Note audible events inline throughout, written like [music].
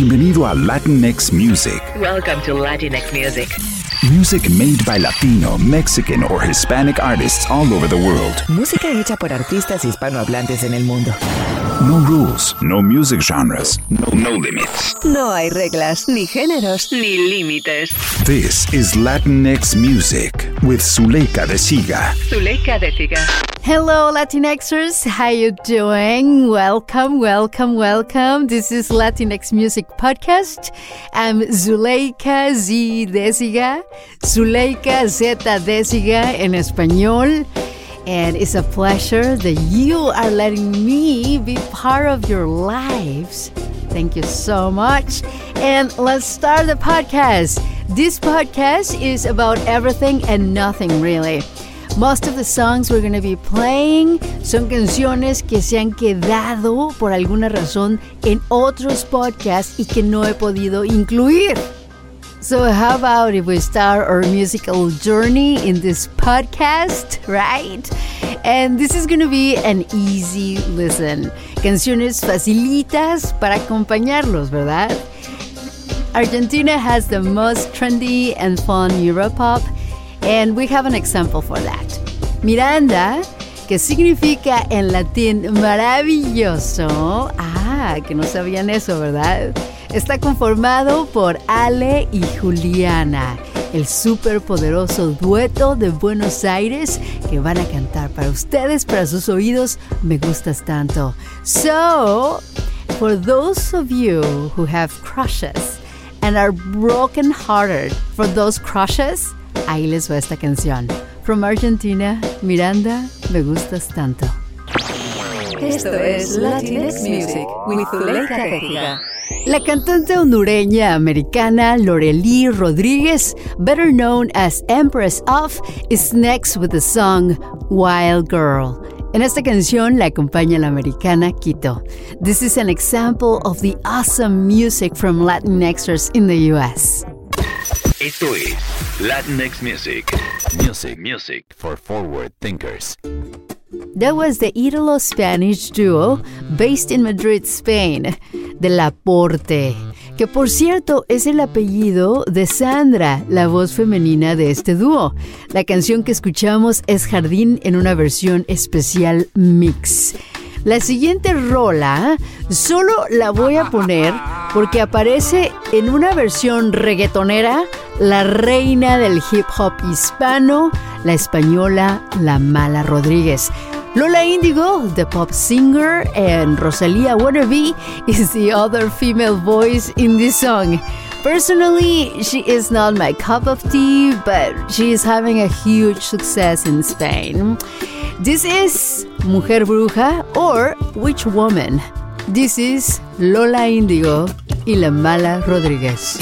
Bienvenido a Latinx Music. Welcome to Latinx Music. Music made by Latino, Mexican, or Hispanic artists all over the world. Música hecha por artistas hispanohablantes en el mundo. No rules, no music genres, no, no limits. No hay reglas, ni géneros. Ni límites. This is Latinx Music with Zuleika de Siga. Zuleika de Siga. Hello, Latinxers. How you doing? Welcome, welcome, welcome. This is Latinx Music Podcast. I'm Zuleika Z. Desiga. Zuleika Z. Desiga en español. And it's a pleasure that you are letting me be part of your lives. Thank you so much. And let's start the podcast. This podcast is about everything and nothing, really. Most of the songs we're going to be playing son canciones que se han quedado por alguna razón en otros podcasts y que no he podido incluir. So, how about if we start our musical journey in this podcast, right? And this is going to be an easy listen. Canciones facilitas para acompañarlos, ¿verdad? Argentina has the most trendy and fun Europop, and we have an example for that. Miranda, que significa en latín maravilloso. Ah, que no sabían eso, ¿verdad? Está conformado por Ale y Juliana, el superpoderoso dueto de Buenos Aires que van a cantar para ustedes, para sus oídos. Me gustas tanto. So, for those of you who have crushes and are broken hearted for those crushes, ahí les va esta canción. From Argentina, Miranda, me gustas tanto. Esto es Latinx Music with Zuleika. La cantante hondureña americana Lorely Rodríguez, better known as Empress of, is next with the song Wild Girl. En esta canción la acompaña la americana Quito. This is an example of the awesome music from Latinxers in the US. Esto es Latinx Music. Music, music for forward thinkers. That was the Italo Spanish duo based in Madrid, Spain, de La que por cierto es el apellido de Sandra, la voz femenina de este dúo. La canción que escuchamos es Jardín en una versión especial mix. La siguiente rola solo la voy a poner porque aparece en una versión reggaetonera la reina del hip hop hispano, la española La Mala Rodríguez. Lola Indigo, the pop singer, and Rosalía Wannabe is the other female voice in this song. Personally, she is not my cup of tea, but she is having a huge success in Spain. This is Mujer Bruja or Witch Woman. This is Lola Indigo y La Mala Rodríguez.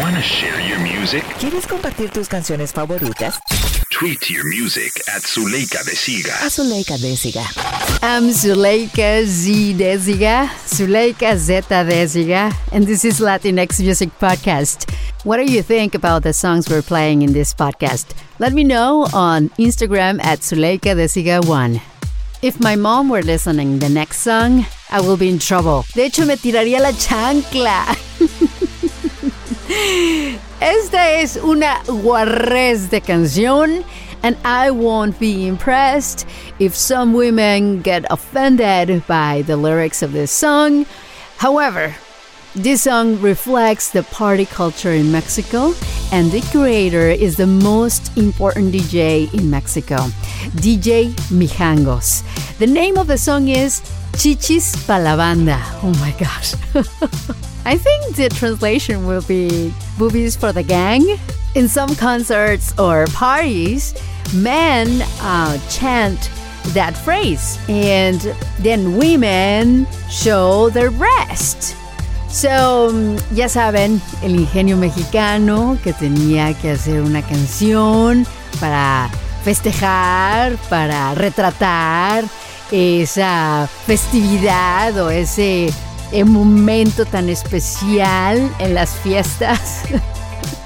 Want to share your music? ¿Quieres compartir tus canciones favoritas? Tweet your music at Zuleika de Siga. A Zuleika Desiga. I'm Zuleika Z Desiga, Zuleika Zeta Desiga, and this is Latinx Music Podcast. What do you think about the songs we're playing in this podcast? Let me know on Instagram at Zuleika Desiga1. If my mom were listening the next song, I will be in trouble. De hecho, me tiraría la chancla. [laughs] Esta es una guarrez de canción, and I won't be impressed if some women get offended by the lyrics of this song. However, this song reflects the party culture in Mexico, and the creator is the most important DJ in Mexico, DJ Mijangos. The name of the song is Chichis pa la banda. Oh my gosh. [laughs] I think the translation will be boobies for the gang. In some concerts or parties, men uh, chant that phrase, and then women show their breast. So, mm, ya saben, el ingenio mexicano que tenía que hacer una canción para festejar, para retratar esa festividad o ese eh, momento tan especial en las fiestas.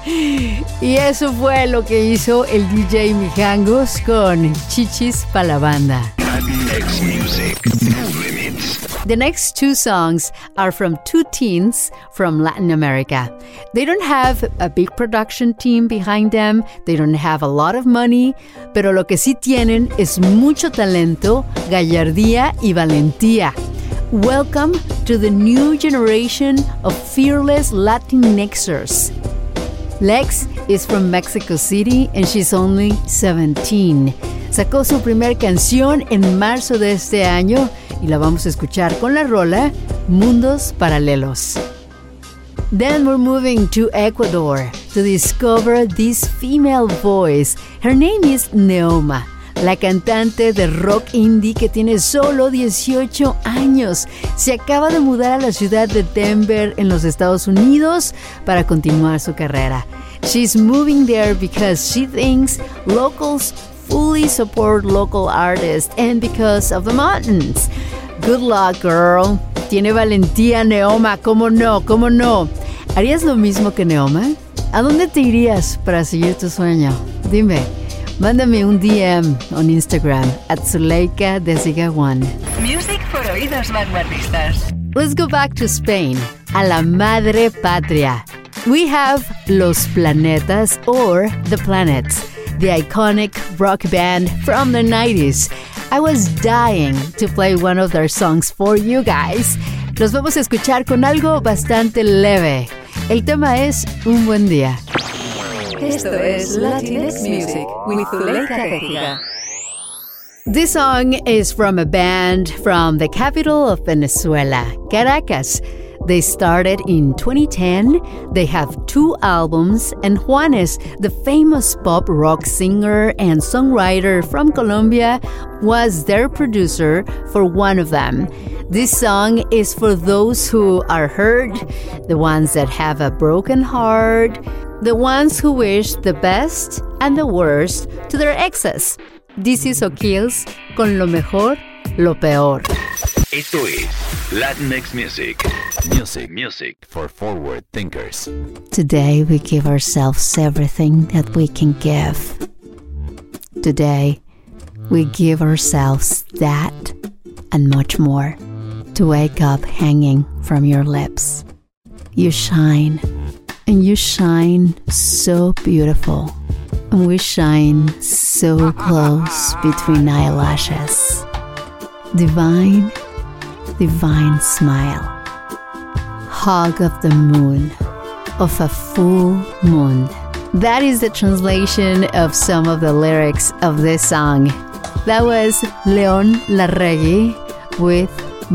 [laughs] y eso fue lo que hizo el DJ Mijangos con Chichis para la banda. The next two songs are from two teens from Latin America. They don't have a big production team behind them, they don't have a lot of money, pero lo que sí tienen es mucho talento, gallardía y valentía. Welcome to the new generation of fearless Latinxers. Lex is from Mexico City and she's only 17. Sacó su primer canción en marzo de este año y la vamos a escuchar con la rola Mundos Paralelos. Then we're moving to Ecuador to discover this female voice. Her name is Neoma, la cantante de rock indie que tiene solo 18 años. Se acaba de mudar a la ciudad de Denver en los Estados Unidos para continuar su carrera. She's moving there because she thinks locals fully support local artists and because of the mountains. Good luck, girl. Tiene valentía Neoma, ¿cómo no? ¿Cómo no? ¿Harías lo mismo que Neoma? ¿A dónde te irías para seguir tu sueño? Dime. Mándame un DM on Instagram at Zuleika Desiga One. Music for oídos vanguardistas. Let's go back to Spain, a la madre patria. We have Los Planetas or The Planets, the iconic rock band from the 90s. I was dying to play one of their songs for you guys. Los vamos a escuchar con algo bastante leve. El tema es Un buen día. Esto es Latinx Music with Zuleika Tejiga. This song is from a band from the capital of Venezuela, Caracas. They started in 2010. They have two albums, and Juanes, the famous pop rock singer and songwriter from Colombia, was their producer for one of them. This song is for those who are hurt, the ones that have a broken heart, the ones who wish the best and the worst to their exes. This is Okills con lo mejor, lo peor. Esto es Latinx Music. Music, music for forward thinkers. Today we give ourselves everything that we can give. Today we give ourselves that and much more to wake up hanging from your lips. You shine, and you shine so beautiful, and we shine so close between eyelashes. Divine, divine smile hug of the moon, of a full moon. That is the translation of some of the lyrics of this song. That was Leon Larregui with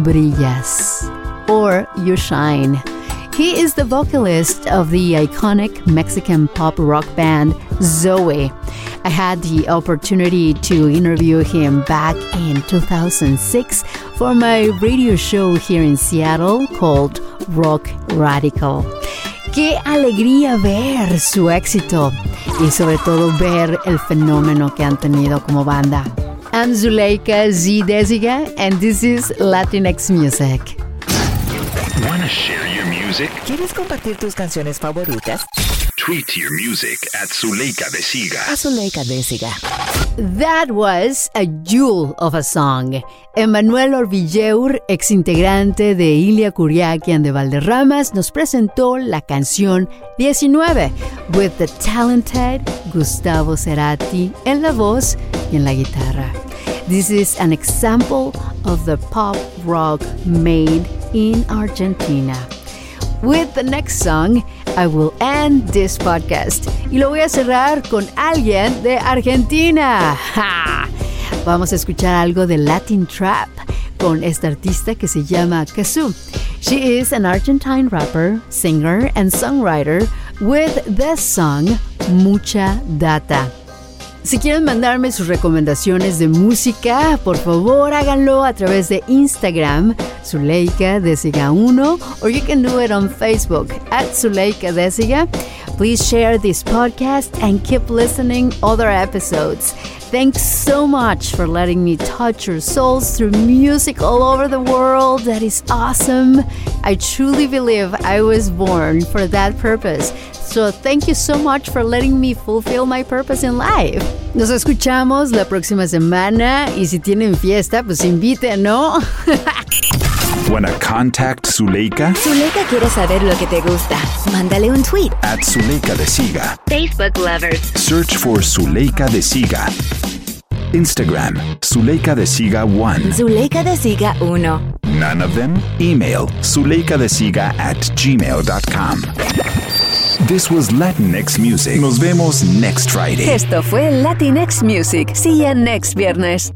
Brillas, or You Shine. He is the vocalist of the iconic Mexican pop rock band Zoe. I had the opportunity to interview him back in 2006 for my radio show here in Seattle called Rock Radical. Qué alegría ver su éxito y sobre todo ver el fenómeno que han tenido como banda. I'm Zuleika Z Desiga and this is Latinx Music. Want to share your music? ¿Quieres compartir tus canciones favoritas? Tweet your music at Zuleika de Siga. A Zuleika Desiga. That was a jewel of a song. Emanuel Orvilleur, exintegrante de Ilia Curiaquian de Valderramas, nos presentó la canción 19 with the talented Gustavo Cerati en la voz y en la guitarra. This is an example of the pop rock made in Argentina. With the next song, I will end this podcast. Y lo voy a cerrar con alguien de Argentina. ¡Ja! Vamos a escuchar algo de Latin Trap con esta artista que se llama Cazzu. She is an Argentine rapper, singer, and songwriter with the song Mucha Data. Si quieren mandarme sus recomendaciones de música, por favor háganlo a través de Instagram, Zuleika Desiga 1, or you can do it on Facebook at Zuleika Desiga. Please share this podcast and keep listening other episodes. Thanks so much for letting me touch your souls through music all over the world. That is awesome. I truly believe I was born for that purpose. So thank you so much for letting me fulfill my purpose in life. Nos escuchamos la próxima semana y si tienen fiesta, pues inviten, ¿no? [laughs] Wanna contact Zuleika? Zuleika quiere saber lo que te gusta. Mándale un tweet. At Zuleika de Siga. Facebook lovers. Search for Zuleika de Siga. Instagram, Zuleika de Siga 1. Zuleika de Siga 1. None of them? Email zuleikadesiga at gmail.com. This was Latinx Music. Nos vemos next Friday. Esto fue Latinx Music. See you next viernes.